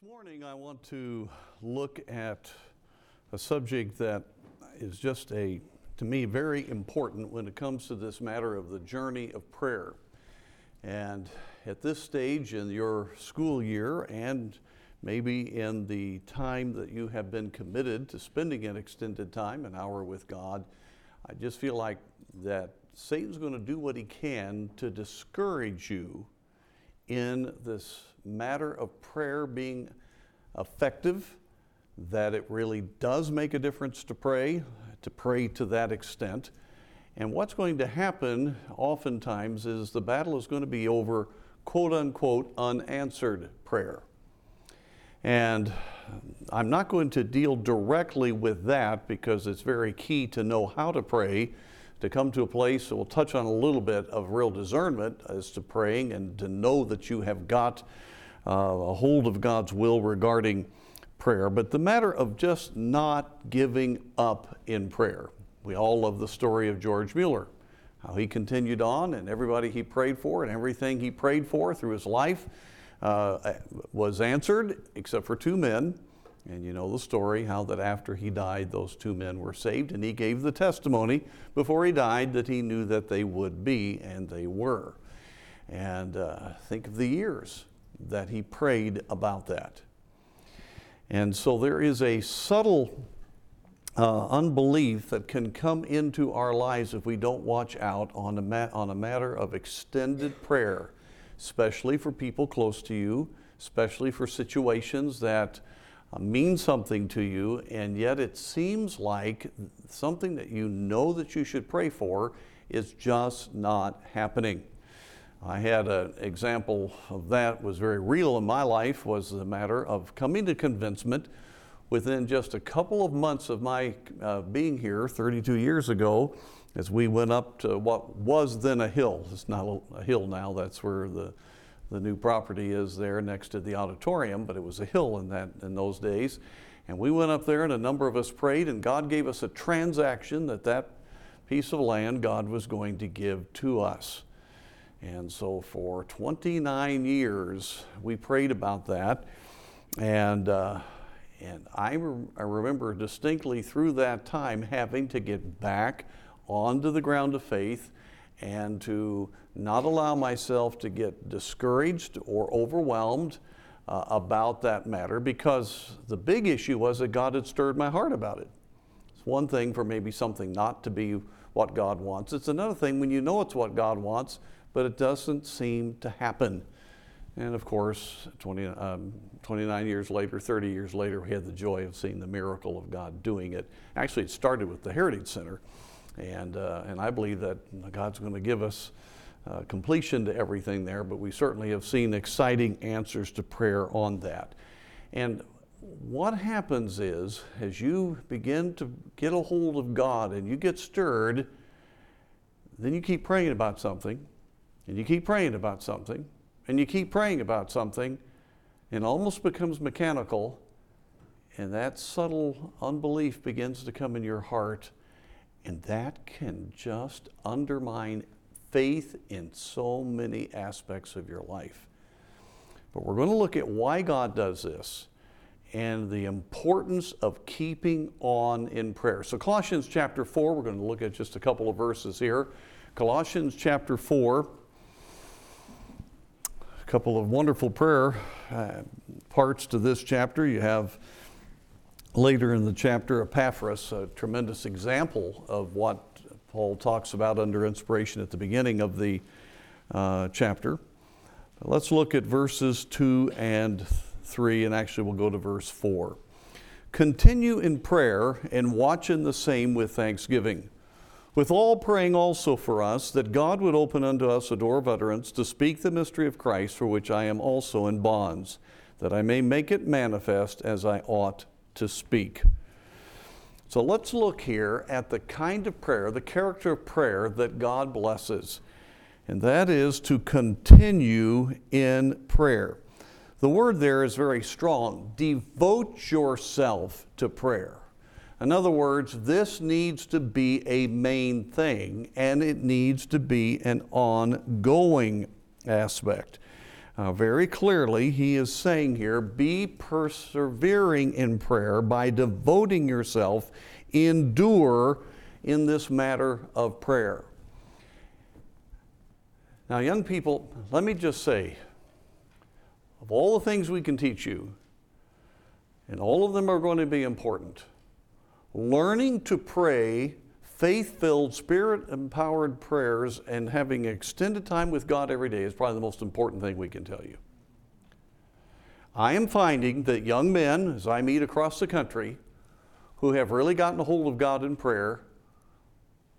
This morning, I want to look at a subject that is just a, to me, very important when it comes to this matter of the journey of prayer. And at this stage in your school year, and maybe in the time that you have been committed to spending an extended time, an hour with God, I just feel like that Satan's going to do what he can to discourage you in this matter of prayer being effective, that it really does make a difference to pray, to pray to that extent. And what's going to happen oftentimes is the battle is going to be over quote unquote unanswered prayer. And I'm not going to deal directly with that because it's very key to know how to pray to come to a place, we'll touch on a little bit of real discernment as to praying and to know that you have got a hold of God's will regarding prayer. But the matter of just not giving up in prayer. We all love the story of George Mueller, how he continued on and everybody he prayed for and everything he prayed for through his life uh, was answered, except for two men. And you know the story how that after he died, those two men were saved, and he gave the testimony before he died that he knew that they would be, and they were. And uh, think of the years that he prayed about that. And so there is a subtle uh, unbelief that can come into our lives if we don't watch out on a, ma- on a matter of extended prayer, especially for people close to you, especially for situations that uh, mean something to you, and yet it seems like something that you know that you should pray for is just not happening. I had an example of that was very real in my life was the matter of coming to convincement within just a couple of months of my uh, being here 32 years ago as we went up to what was then a hill. It's not a, hill now, that's where the the new property is there next to the auditorium, but it was a hill in, that, in those days. And we went up there, and a number of us prayed, and God gave us a transaction that that piece of land God was going to give to us. And so for 29 years, we prayed about that. And, uh, and I, re- I remember distinctly through that time having to get back onto the ground of faith and to not allow myself to get discouraged or overwhelmed uh, about that matter because the big issue was that God had stirred my heart about it. It's one thing for maybe something not to be what God wants, it's another thing when you know it's what God wants, but it doesn't seem to happen. And of course, 20, um, 29 years later, 30 years later, we had the joy of seeing the miracle of God doing it. Actually, it started with the Heritage Center. And, uh, and I believe that God's going to give us uh, completion to everything there, but we certainly have seen exciting answers to prayer on that. And what happens is, as you begin to get a hold of God and you get stirred, then you keep praying about something, and you keep praying about something, and you keep praying about something, and almost becomes mechanical, and that subtle unbelief begins to come in your heart and that can just undermine faith in so many aspects of your life. But we're going to look at why God does this and the importance of keeping on in prayer. So, Colossians chapter 4, we're going to look at just a couple of verses here. Colossians chapter 4, a couple of wonderful prayer uh, parts to this chapter. You have later in the chapter, Epaphras, a tremendous example of what Paul talks about under inspiration at the beginning of the uh, chapter. Let's look at verses 2 and 3, and actually we'll go to verse 4. Continue in prayer and watch in the same with thanksgiving. With all praying also for us, that God would open unto us a door of utterance to speak the mystery of Christ, for which I am also in bonds, that I may make it manifest as I ought to speak. So let's look here at the kind of prayer, the character of prayer that God blesses, and that is to continue in prayer. The word there is very strong. Devote yourself to prayer. In other words, this needs to be a main thing and it needs to be an ongoing aspect. Uh, very clearly, he is saying here be persevering in prayer by devoting yourself, endure in this matter of prayer. Now, young people, let me just say of all the things we can teach you, and all of them are going to be important, learning to pray faith filled, spirit empowered prayers and having extended time with God every day is probably the most important thing we can tell you. I am finding that young men, as I meet across the country, who have really gotten a hold of God in prayer,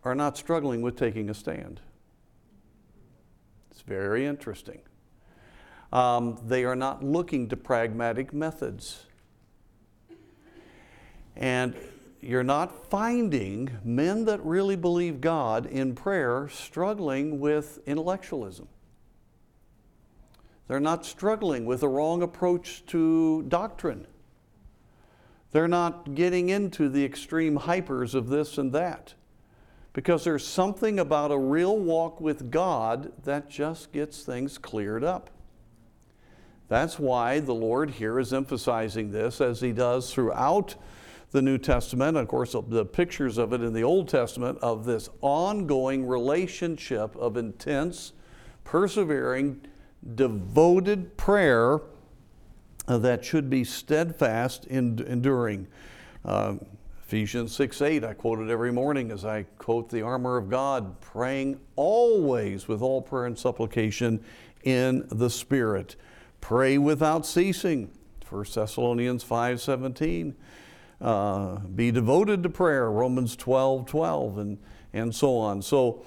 are not struggling with taking a stand. It's very interesting. Um, they are not looking to pragmatic methods. And you're not finding men that really believe God in prayer struggling with intellectualism. They're not struggling with a wrong approach to doctrine. They're not getting into the extreme hypers of this and that. Because there's something about a real walk with God that just gets things cleared up. That's why the Lord here is emphasizing this as He does throughout the New Testament, of course, the pictures of it in the Old Testament of this ongoing relationship of intense, persevering, devoted prayer that should be steadfast in enduring. Uh, Ephesians 6 8, I quote it every morning as I quote the armor of God, praying always with all prayer and supplication in the Spirit. Pray without ceasing. 1 Thessalonians 5 17. Uh, be devoted to prayer, Romans 12 12, and, and so on. So,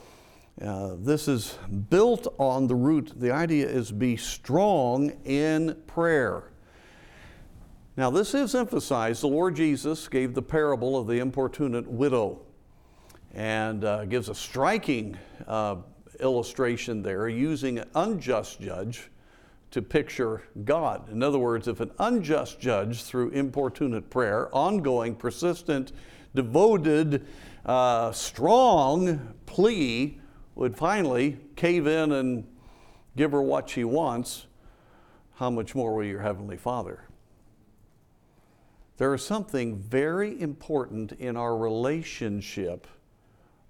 uh, this is built on the root. The idea is be strong in prayer. Now, this is emphasized. The Lord Jesus gave the parable of the importunate widow and uh, gives a striking uh, illustration there using an unjust judge to picture God. In other words, if an unjust judge, through importunate prayer, ongoing, persistent, devoted, uh, strong plea, would finally cave in and give her what she wants, how much more will your Heavenly Father? There is something very important in our relationship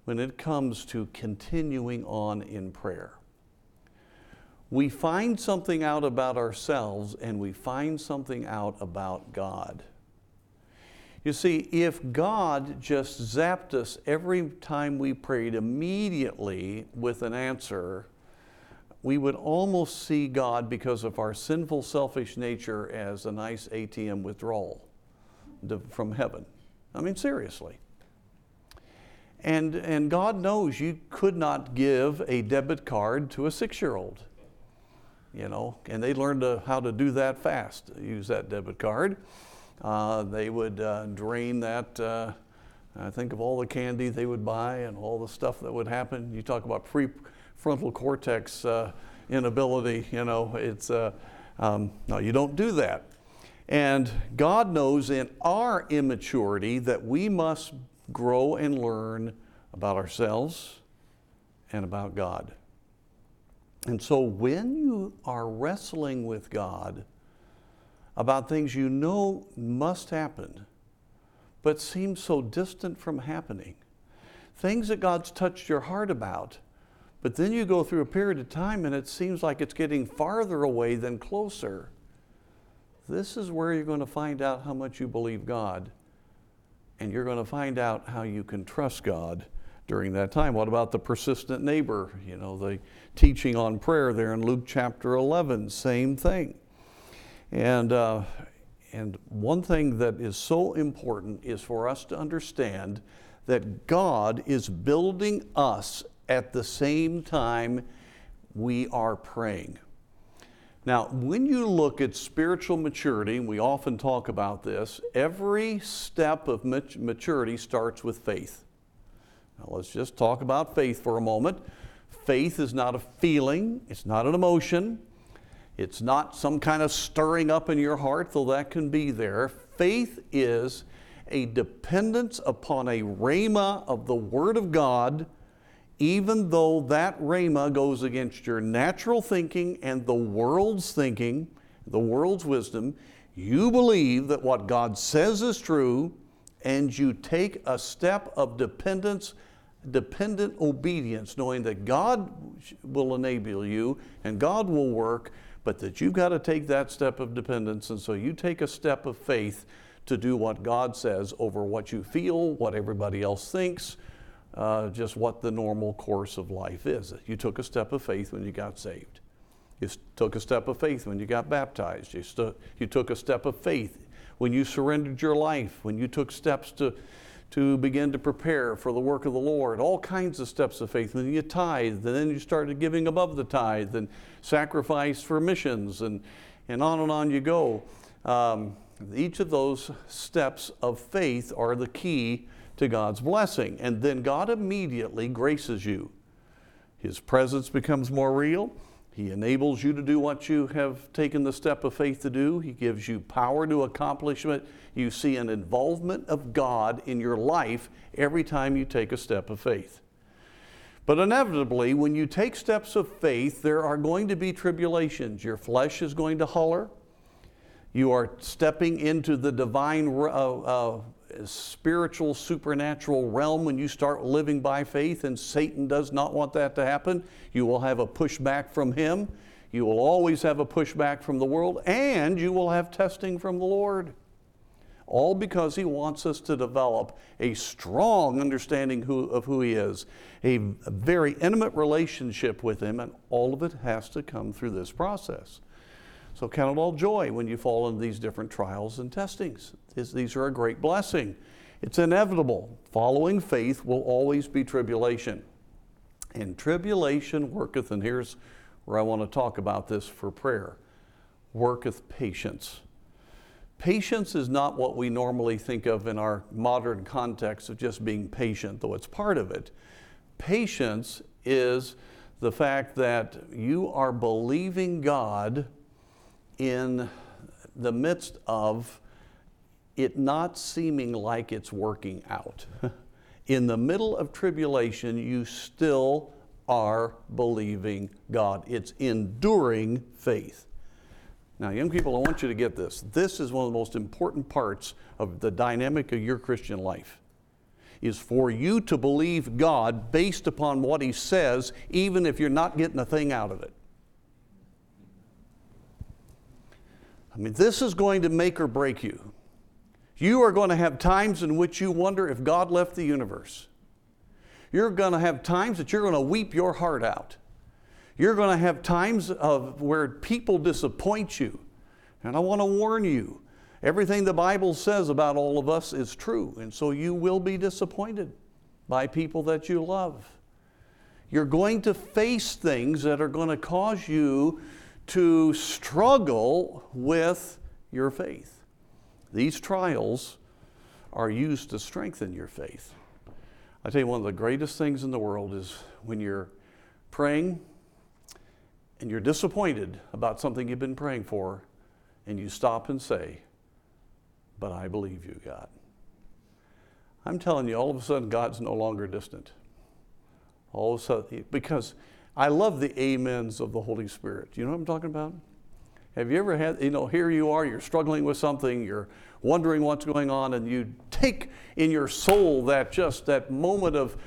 when it comes to continuing on in prayer we find something out about ourselves and we find something out about God. You see, if God just zapped us every time we prayed immediately with an answer, we would almost see God because of our sinful, selfish nature as a nice ATM withdrawal from heaven. I mean, seriously. And, and God knows you could not give a debit card to a six year old you know, and they learned to, how to do that fast, use that debit card. Uh, they would uh, drain that. Uh, I think of all the candy they would buy and all the stuff that would happen. You talk about prefrontal cortex uh, inability, you know, it's, uh, um, no, you don't do that. And God knows in our immaturity that we must grow and learn about ourselves and about God. And so when you are wrestling with God about things you know must happen, but seem so distant from happening, things that God's touched your heart about, but then you go through a period of time and it seems like it's getting farther away than closer. This is where you're going to find out how much you believe God, and you're going to find out how you can trust God during that time. What about the persistent neighbor? You know, the teaching on prayer there in Luke chapter 11, same thing. And, uh, and one thing that is so important is for us to understand that God is building us at the same time we are praying. Now, when you look at spiritual maturity, and we often talk about this, every step of maturity starts with faith. Now, let's just talk about faith for a moment. Faith is not a feeling, it's not an emotion, it's not some kind of stirring up in your heart, though that can be there. Faith is a dependence upon a rhema of the Word of God even though that rhema goes against your natural thinking and the world's thinking, the world's wisdom, you believe that what God says is true, and you take a step of dependence, dependent obedience, knowing that God will enable you and God will work, but that you've got to take that step of dependence. And so you take a step of faith to do what God says over what you feel, what everybody else thinks, uh, just what the normal course of life is. You took a step of faith when you got saved. You took a step of faith when you got baptized. You, stu- you took a step of faith when you surrendered your life, when you took steps to, to begin to prepare for the work of the Lord, all kinds of steps of faith. When you tithe, and then you started giving above the tithe, and sacrifice for missions, and, and on and on you go. Um, each of those steps of faith are the key to God's blessing. And then God immediately graces you. His presence becomes more real. He enables you to do what you have taken the step of faith to do. He gives you power to accomplish it. You see an involvement of God in your life every time you take a step of faith. But inevitably, when you take steps of faith, there are going to be tribulations. Your flesh is going to holler. You are stepping into the divine uh, uh, spiritual, supernatural realm when you start living by faith, and Satan does not want that to happen. You will have a pushback from him. You will always have a pushback from the world, and you will have testing from the Lord. All because He wants us to develop a strong understanding who, of who He is, a, a very intimate relationship with Him, and all of it has to come through this process. So count it all joy when you fall into these different trials and testings. These are a great blessing. It's inevitable. Following faith will always be tribulation. And tribulation worketh, and here's where I want to talk about this for prayer worketh patience. Patience is not what we normally think of in our modern context of just being patient, though it's part of it. Patience is the fact that you are believing God in the midst of it not seeming like it's working out. in the middle of tribulation, you still are believing God. It's enduring faith. Now, young people, I want you to get this. This is one of the most important parts of the dynamic of your Christian life. Is for you to believe God based upon what He says, even if you're not getting a thing out of it. I mean, this is going to make or break you. You are going to have times in which you wonder if God left the universe. You're going to have times that you're going to weep your heart out. You're going to have times of where people disappoint you. And I want to warn you, everything the Bible says about all of us is true. And so you will be disappointed by people that you love. You're going to face things that are going to cause you to struggle with your faith. These trials are used to strengthen your faith. I tell you, one of the greatest things in the world is when you're praying and you're disappointed about something you've been praying for, and you stop and say, But I believe you, God. I'm telling you, all of a sudden, God's no longer distant. All of a sudden, because I love the amens of the Holy Spirit. You know what I'm talking about? Have you ever had, you know, here you are, you're struggling with something, you're wondering what's going on, and you take in your soul that just that moment of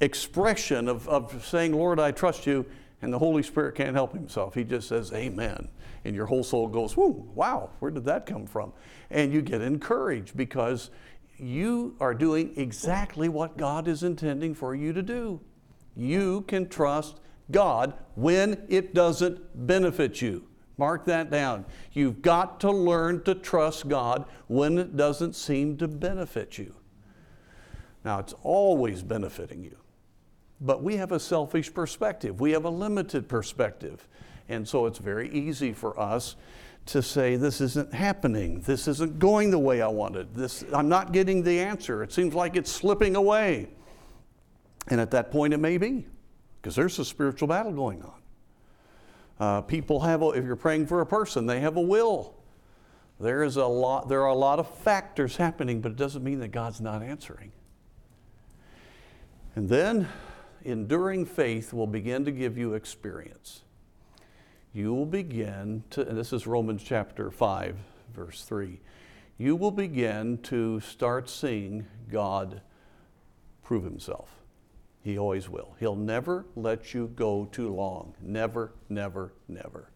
expression of, of saying, Lord, I trust you, and the Holy Spirit can't help himself. He just says, Amen. And your whole soul goes, Whoa, wow, where did that come from? And you get encouraged because you are doing exactly what God is intending for you to do. You can trust God when it doesn't benefit you. Mark that down. You've got to learn to trust God when it doesn't seem to benefit you. Now, it's always benefiting you. But we have a selfish perspective, we have a limited perspective. And so it's very easy for us to say, This isn't happening. This isn't going the way I wanted. This, I'm not getting the answer. It seems like it's slipping away. And at that point, it may be because there's a spiritual battle going on. Uh, people have, a, if you're praying for a person, they have a will. There is a lot. There are a lot of factors happening, but it doesn't mean that God's not answering. And then, enduring faith will begin to give you experience. You will begin to, and this is Romans chapter 5, verse 3. You will begin to start seeing God prove himself. He always will. He'll never let you go too long. Never, never, never.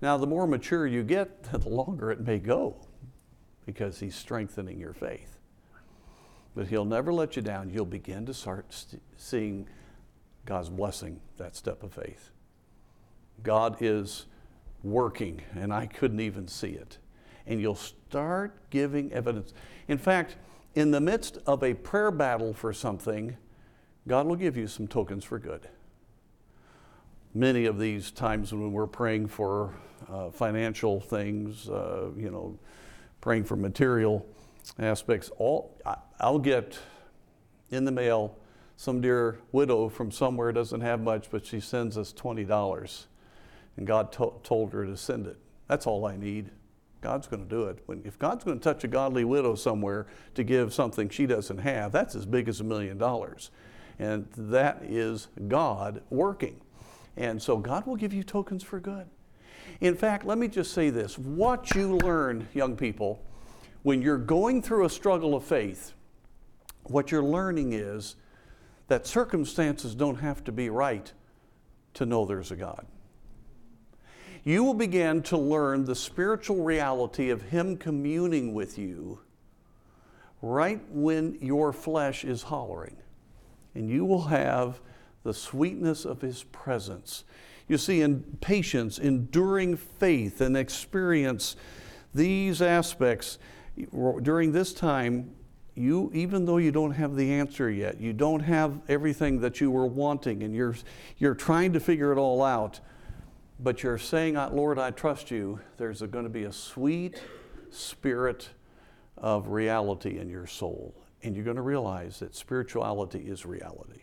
Now, the more mature you get, the longer it may go because He's strengthening your faith. But He'll never let you down. You'll begin to start st- seeing God's blessing that step of faith. God is working, and I couldn't even see it. And you'll start giving evidence. In fact, in the midst of a prayer battle for something, God will give you some tokens for good. Many of these times when we're praying for uh, financial things, uh, you know, praying for material aspects, all I, will get in the mail some dear widow from somewhere doesn't have much, but she sends us $20. And God to- told her to send it. That's all I need. God's going to do it. When, if God's going to touch a godly widow somewhere to give something she doesn't have, that's as big as a million dollars. And that is God working. And so God will give you tokens for good. In fact, let me just say this what you learn, young people, when you're going through a struggle of faith, what you're learning is that circumstances don't have to be right to know there's a God. You will begin to learn the spiritual reality of Him communing with you right when your flesh is hollering. And you will have the sweetness of His presence. You see, in patience, enduring faith, and experience these aspects during this time, you, even though you don't have the answer yet, you don't have everything that you were wanting, and you're, you're trying to figure it all out, but you're saying, ah, Lord, I trust you, there's going to be a sweet spirit of reality in your soul. And you're going to realize that spirituality is reality.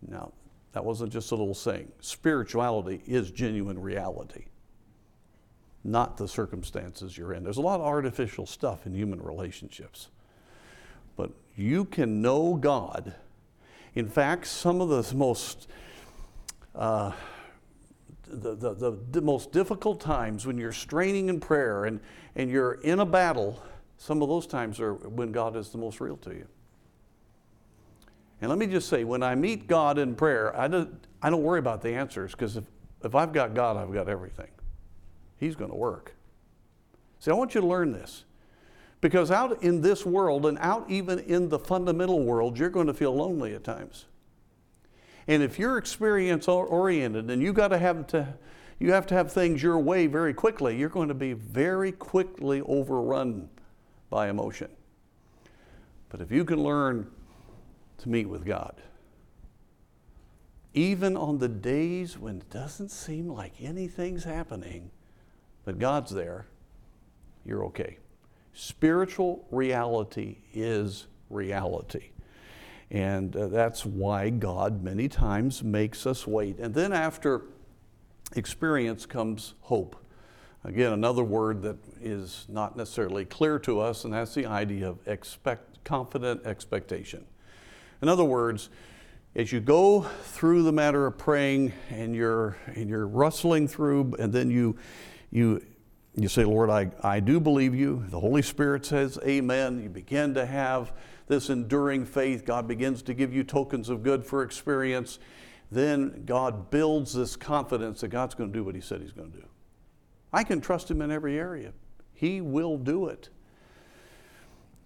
Now, that wasn't just a little saying. Spirituality is genuine reality, not the circumstances you're in. There's a lot of artificial stuff in human relationships. But you can know God. In fact, some of the most uh, the, the, the, the, most difficult times when you're straining in prayer and, and you're in a battle, some of those times are when God is the most real to you. And let me just say, when I meet God in prayer, I don't, I don't worry about the answers because if, if I've got God, I've got everything. He's going to work. See, I want you to learn this. Because out in this world and out even in the fundamental world, you're going to feel lonely at times. And if you're experience oriented and you got to have to you have to have things your way very quickly, you're going to be very quickly overrun by emotion. But if you can learn to meet with God. Even on the days when it doesn't seem like anything's happening, but God's there, you're okay. Spiritual reality is reality. And uh, that's why God many times makes us wait. And then after experience comes hope. Again, another word that is not necessarily clear to us, and that's the idea of expect, confident expectation. In other words, as you go through the matter of praying and you're, and you're rustling through, and then you, you, you say, Lord, I, I do believe you. The Holy Spirit says, Amen. You begin to have this enduring faith. God begins to give you tokens of good for experience. Then God builds this confidence that God's going to do what He said He's going to do. I can trust Him in every area, He will do it.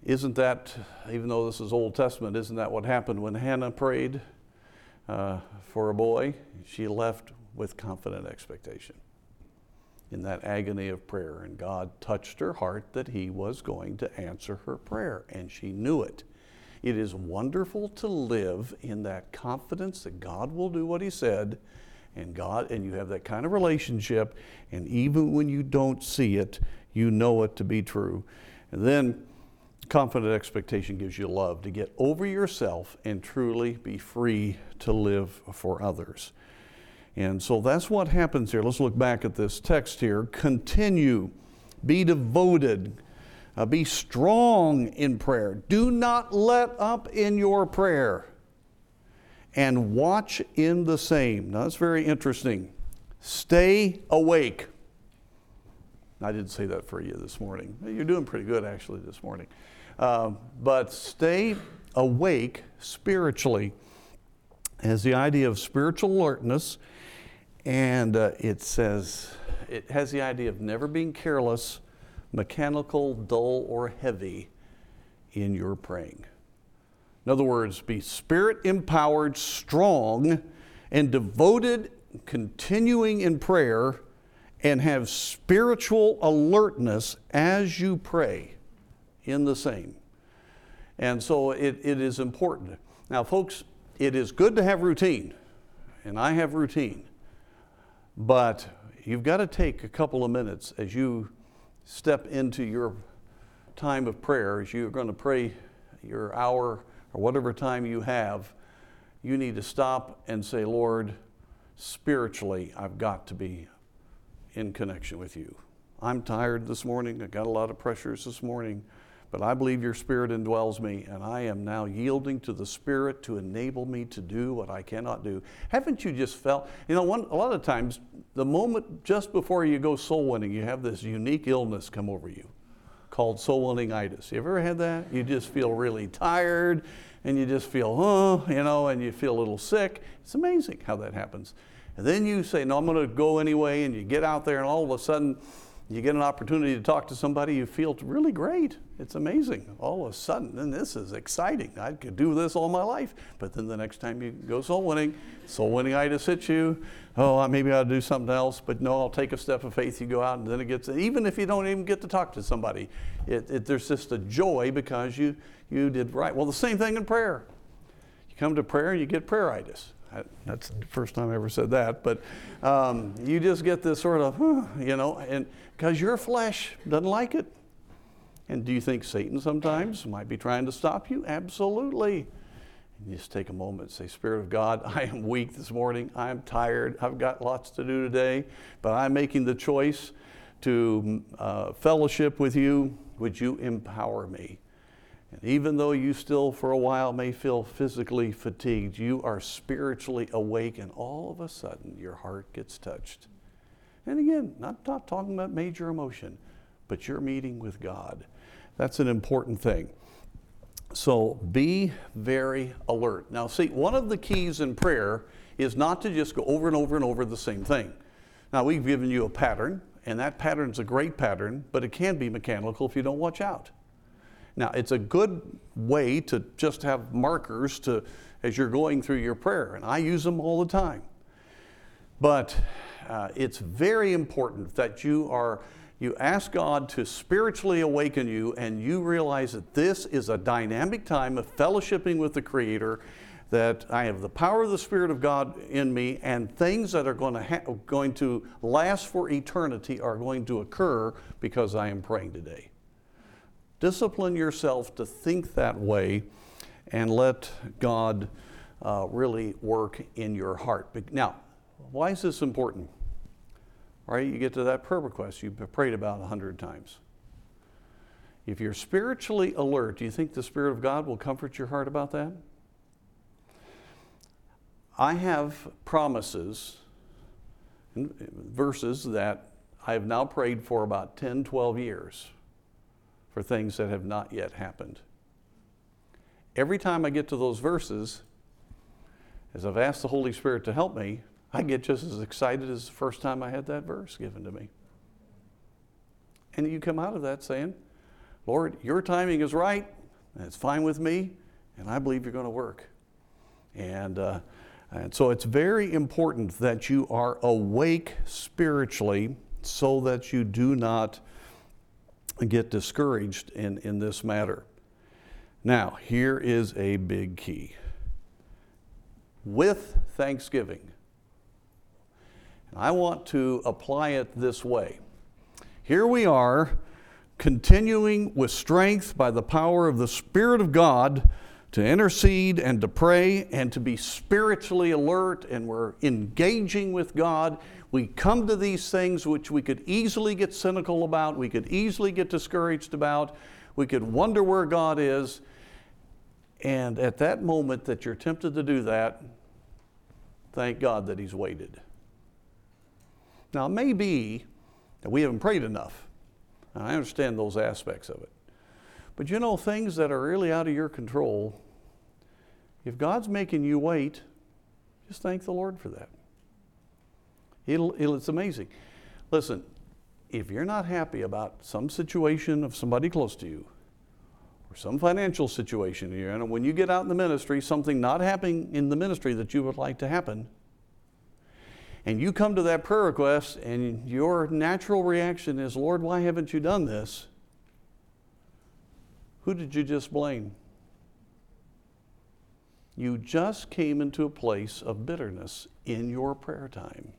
Isn't that, even though this is Old Testament, isn't that what happened when Hannah prayed uh, for a boy? She left with confident expectation in that agony of prayer, and God touched her heart that He was going to answer her prayer, and she knew it. It is wonderful to live in that confidence that God will do what He said, and God, and you have that kind of relationship, and even when you don't see it, you know it to be true. And then confident expectation gives you love to get over yourself and truly be free to live for others. And so that's what happens here. Let's look back at this text here. Continue, be devoted, uh, be strong in prayer. Do not let up in your prayer. And watch in the same. Now, that's very interesting. Stay awake. I didn't say that for you this morning. You're doing pretty good, actually, this morning. Uh, but stay awake spiritually has the idea of spiritual alertness, and uh, it says it has the idea of never being careless, mechanical, dull, or heavy in your praying. In other words, be spirit empowered, strong, and devoted, continuing in prayer, and have spiritual alertness as you pray in the same. And so it, it is important. Now, folks, it is good to have routine, and I have routine, but you've got to take a couple of minutes as you step into your time of prayer, as you're going to pray your hour or whatever time you have, you need to stop and say, Lord, spiritually, I've got to be in connection with you. I'm tired this morning. I got a lot of pressures this morning. But I believe your Spirit indwells me, and I am now yielding to the Spirit to enable me to do what I cannot do. Haven't you just felt, you know, one, a lot of times, the moment just before you go soul winning, you have this unique illness come over you called soul winningitis. You ever had that? You just feel really tired, and you just feel, oh, you know, and you feel a little sick. It's amazing how that happens. And then you say, no, I'm going to go anyway, and you get out there, and all of a sudden, you get an opportunity to talk to somebody, you feel really great. It's amazing. All of a sudden, and this is exciting. I could do this all my life. But then the next time you go soul winning, soul winning itis hits you. Oh, maybe I'll do something else. But no, I'll take a step of faith. You go out, and then it gets, even if you don't even get to talk to somebody, it, it, there's just a joy because you, you did right. Well, the same thing in prayer. You come to prayer and you get prayeritis. That's the first time I ever said that, but um, you just get this sort of, you know, and because your flesh doesn't like it. And do you think Satan sometimes might be trying to stop you? Absolutely. And just take a moment and say, Spirit of God, I am weak this morning. I am tired. I've got lots to do today, but I'm making the choice to uh, fellowship with you. Would you empower me? And even though you still for a while may feel physically fatigued, you are spiritually awake, and all of a sudden your heart gets touched. And again, not, not talking about major emotion, but you're meeting with God. That's an important thing. So be very alert. Now, see, one of the keys in prayer is not to just go over and over and over the same thing. Now, we've given you a pattern, and that pattern's a great pattern, but it can be mechanical if you don't watch out. Now, it's a good way to just have markers to as you're going through your prayer, and I use them all the time. But uh, it's very important that you are you ask God to spiritually awaken you, and you realize that this is a dynamic time of fellowshipping with the Creator. That I have the power of the Spirit of God in me, and things that are going to, ha- going to last for eternity are going to occur because I am praying today. Discipline yourself to think that way and let God uh, really work in your heart. Now, why is this important? Right, you get to that prayer request you've prayed about a hundred times. If you're spiritually alert, do you think the Spirit of God will comfort your heart about that? I have promises, verses that I have now prayed for about 10, 12 years for things that have not yet happened. Every time I get to those verses, as I've asked the Holy Spirit to help me, I get just as excited as the first time I had that verse given to me. And you come out of that saying, Lord, your timing is right, and it's fine with me, and I believe you're going to work. And, uh, and so it's very important that you are awake spiritually so that you do not get discouraged in, in this matter. Now, here is a big key. With thanksgiving, I want to apply it this way. Here we are, continuing with strength by the power of the Spirit of God to intercede and to pray and to be spiritually alert, and we're engaging with God we come to these things which we could easily get cynical about, we could easily get discouraged about, we could wonder where God is. And at that moment that you're tempted to do that, Thank God that He's waited. Now, it may be that we haven't prayed enough. I understand those aspects of it. But you know, things that are really out of your control, if God's making you wait, just thank the Lord for that. It'll, it'll, it's amazing. Listen, if you're not happy about some situation of somebody close to you, or some financial situation in, and when you get out in the ministry, something not happening in the ministry that you would like to happen, and you come to that prayer request, and your natural reaction is, Lord, why haven't you done this? Who did you just blame? You just came into a place of bitterness in your prayer time.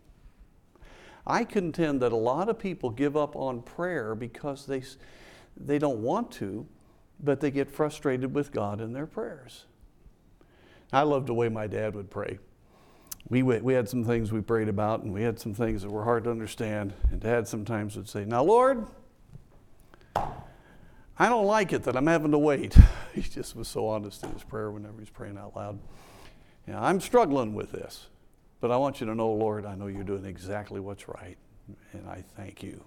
I contend that a lot of people give up on prayer because they, they don't want to, but they get frustrated with God in their prayers. I loved the way my dad would pray. We, we had some things we prayed about, and we had some things that were hard to understand. And dad sometimes would say, Now, Lord, I don't like it that I'm having to wait. he just was so honest in his prayer whenever he's praying out loud. Know, I'm struggling with this. But I want you to know, Lord, I know you're doing exactly what's right, and I thank you,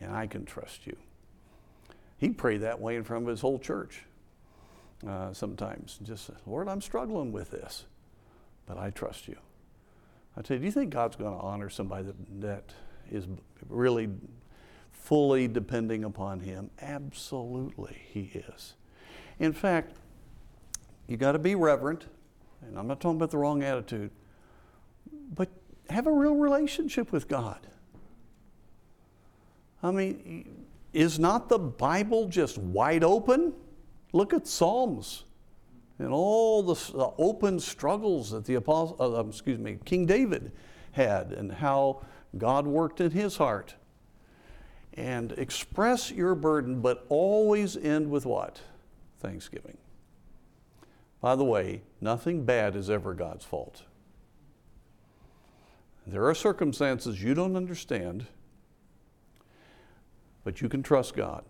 and I can trust you. He prayed that way in front of his whole church uh, sometimes. Just, Lord, I'm struggling with this, but I trust you. I tell you, do you think God's going to honor somebody that, that is really fully depending upon Him? Absolutely, He is. In fact, you got to be reverent, and I'm not talking about the wrong attitude, but have a real relationship with God. I mean, is not the Bible just wide open? Look at Psalms and all the, the open struggles that the apostle, uh, um, excuse me, King David had, and how God worked in his heart. And express your burden, but always end with what? Thanksgiving. By the way, nothing bad is ever God's fault. There are circumstances you don't understand, but you can trust God.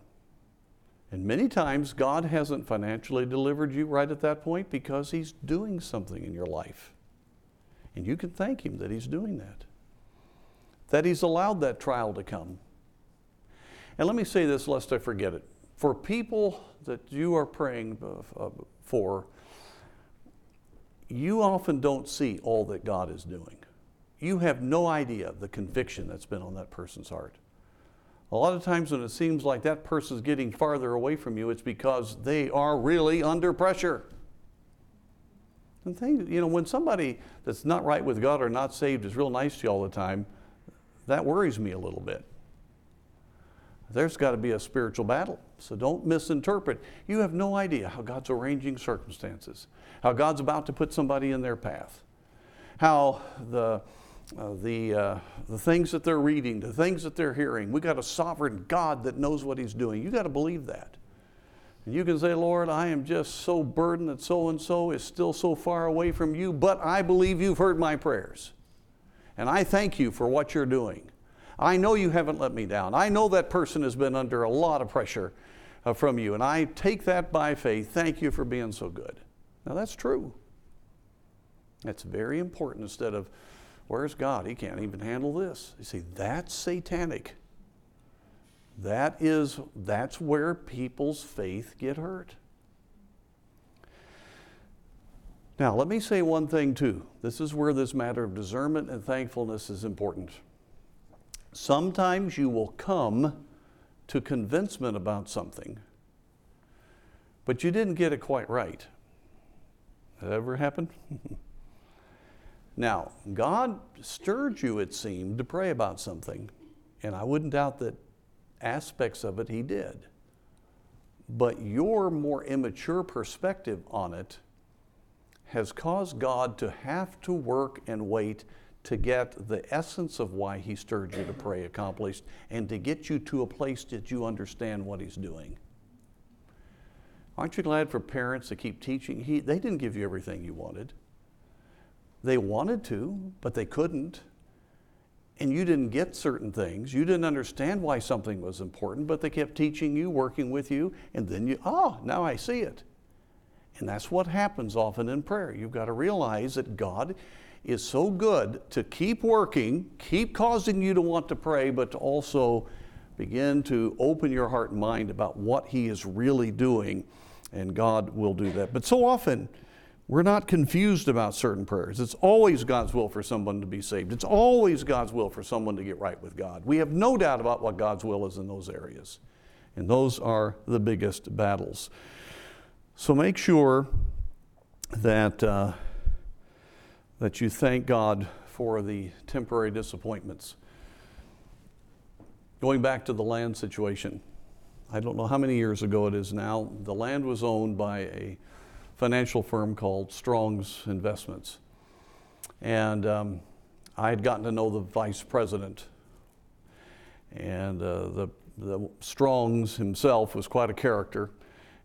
And many times, God hasn't financially delivered you right at that point because He's doing something in your life. And you can thank Him that He's doing that, that He's allowed that trial to come. And let me say this lest I forget it. For people that you are praying uh, for, you often don't see all that God is doing you have no idea the conviction that's been on that person's heart. A lot of times when it seems like that person's getting farther away from you, it's because they are really under pressure. And things, you know, when somebody that's not right with God or not saved is real nice to you all the time, that worries me a little bit. There's got to be a spiritual battle. So don't misinterpret. You have no idea how God's arranging circumstances, how God's about to put somebody in their path, how the uh, the, uh, the things that they're reading, the things that they're hearing. We got a sovereign God that knows what He's doing. You got to believe that. And you can say, Lord, I am just so burdened that so and so is still so far away from you, but I believe you've heard my prayers. And I thank you for what you're doing. I know you haven't let me down. I know that person has been under a lot of pressure uh, from you, and I take that by faith. Thank you for being so good. Now, that's true. That's very important instead of Where's God? He can't even handle this. You see, that's satanic. That is, that's where people's faith get hurt. Now, let me say one thing too. This is where this matter of discernment and thankfulness is important. Sometimes you will come to convincement about something, but you didn't get it quite right. That ever happened? Now, God stirred you, it seemed, to pray about something, and I wouldn't doubt that aspects of it He did. But your more immature perspective on it has caused God to have to work and wait to get the essence of why He stirred you to pray accomplished and to get you to a place that you understand what He's doing. Aren't you glad for parents to keep teaching? He, they didn't give you everything you wanted. They wanted to, but they couldn't. And you didn't get certain things. You didn't understand why something was important, but they kept teaching you, working with you, and then you, oh, now I see it. And that's what happens often in prayer. You've got to realize that God is so good to keep working, keep causing you to want to pray, but to also begin to open your heart and mind about what He is really doing, and God will do that. But so often, we're not confused about certain prayers. It's always God's will for someone to be saved. It's always God's will for someone to get right with God. We have no doubt about what God's will is in those areas. And those are the biggest battles. So make sure that, uh, that you thank God for the temporary disappointments. Going back to the land situation, I don't know how many years ago it is now, the land was owned by a financial firm called Strong's Investments. And um, I had gotten to know the vice president. And uh, the, the Strong's himself was quite a character.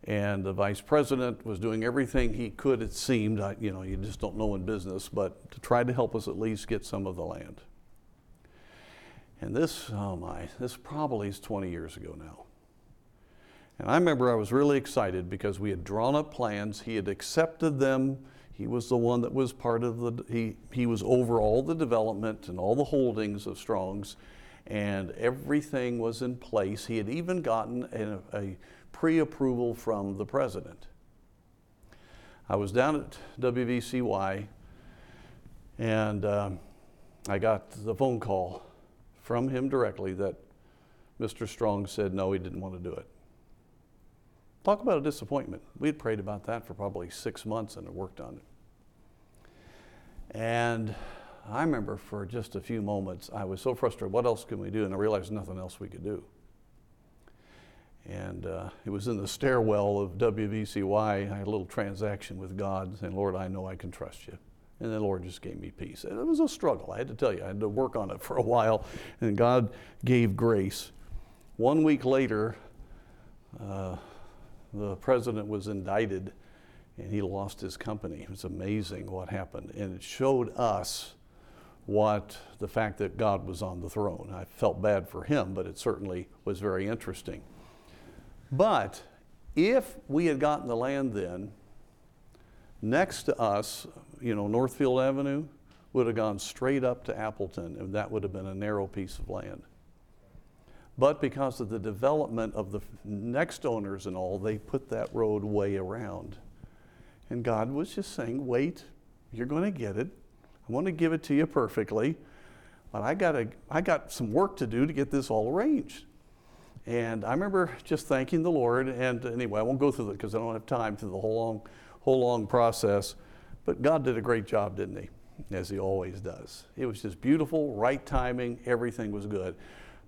And the vice president was doing everything he could, it seemed. I, you know, you just don't know in business, but to try to help us at least get some of the land. And this, oh my, this probably is 20 years ago now. And I remember I was really excited because we had drawn up plans, he had accepted them. He was the one that was part of the, he, he was over all the development and all the holdings of Strong's, and everything was in place. He had even gotten a, a pre approval from the president. I was down at WVCY, and um, I got the phone call from him directly that Mr. Strong said no, he didn't want to do it. Talk about a disappointment. We had prayed about that for probably six months and had worked on it. And I remember for just a few moments, I was so frustrated. What else can we do? And I realized nothing else we could do. And uh, it was in the stairwell of WVCY. I had a little transaction with God, saying, Lord, I know I can trust you. And the Lord just gave me peace. And it was a struggle. I had to tell you, I had to work on it for a while. And God gave grace. One week later, uh, the president was indicted and he lost his company. It was amazing what happened. And it showed us what the fact that God was on the throne. I felt bad for him, but it certainly was very interesting. But if we had gotten the land then, next to us, you know, Northfield Avenue would have gone straight up to Appleton, and that would have been a narrow piece of land. But because of the development of the next owners and all, they put that road way around. And God was just saying, wait, you're going to get it. I want to give it to you perfectly, but I got, a, I got some work to do to get this all arranged. And I remember just thanking the Lord. And anyway, I won't go through it because I don't have time through the whole long, whole long process. But God did a great job, didn't He? As He always does. It was just beautiful, right timing, everything was good.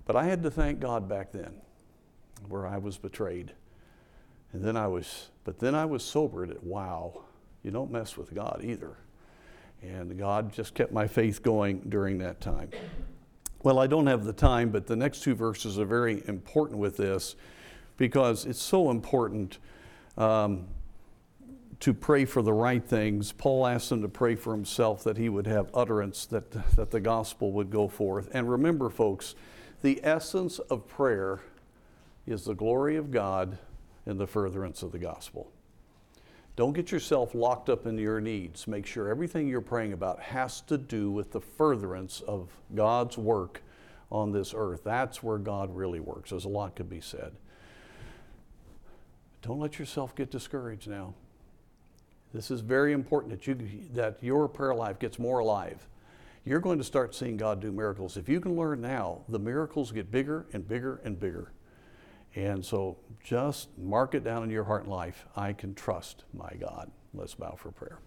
But I had to thank God back then, where I was betrayed. And then I was, but then I was sobered at wow, you don't mess with God either. And God just kept my faith going during that time. Well, I don't have the time, but the next two verses are very important with this because it's so important um, to pray for the right things. Paul asked him to pray for himself that he would have utterance, that, that the gospel would go forth. And remember, folks, the essence of prayer is the glory of God and the furtherance of the gospel. Don't get yourself locked up into your needs. Make sure everything you're praying about has to do with the furtherance of God's work on this earth. That's where God really works. There's a lot could be said. Don't let yourself get discouraged now. This is very important that, you, that your prayer life gets more alive you're going to start seeing God do miracles. If you can learn now, the miracles get bigger and bigger and bigger. And so just mark it down in your heart and life. I can trust my God. Let's bow for prayer.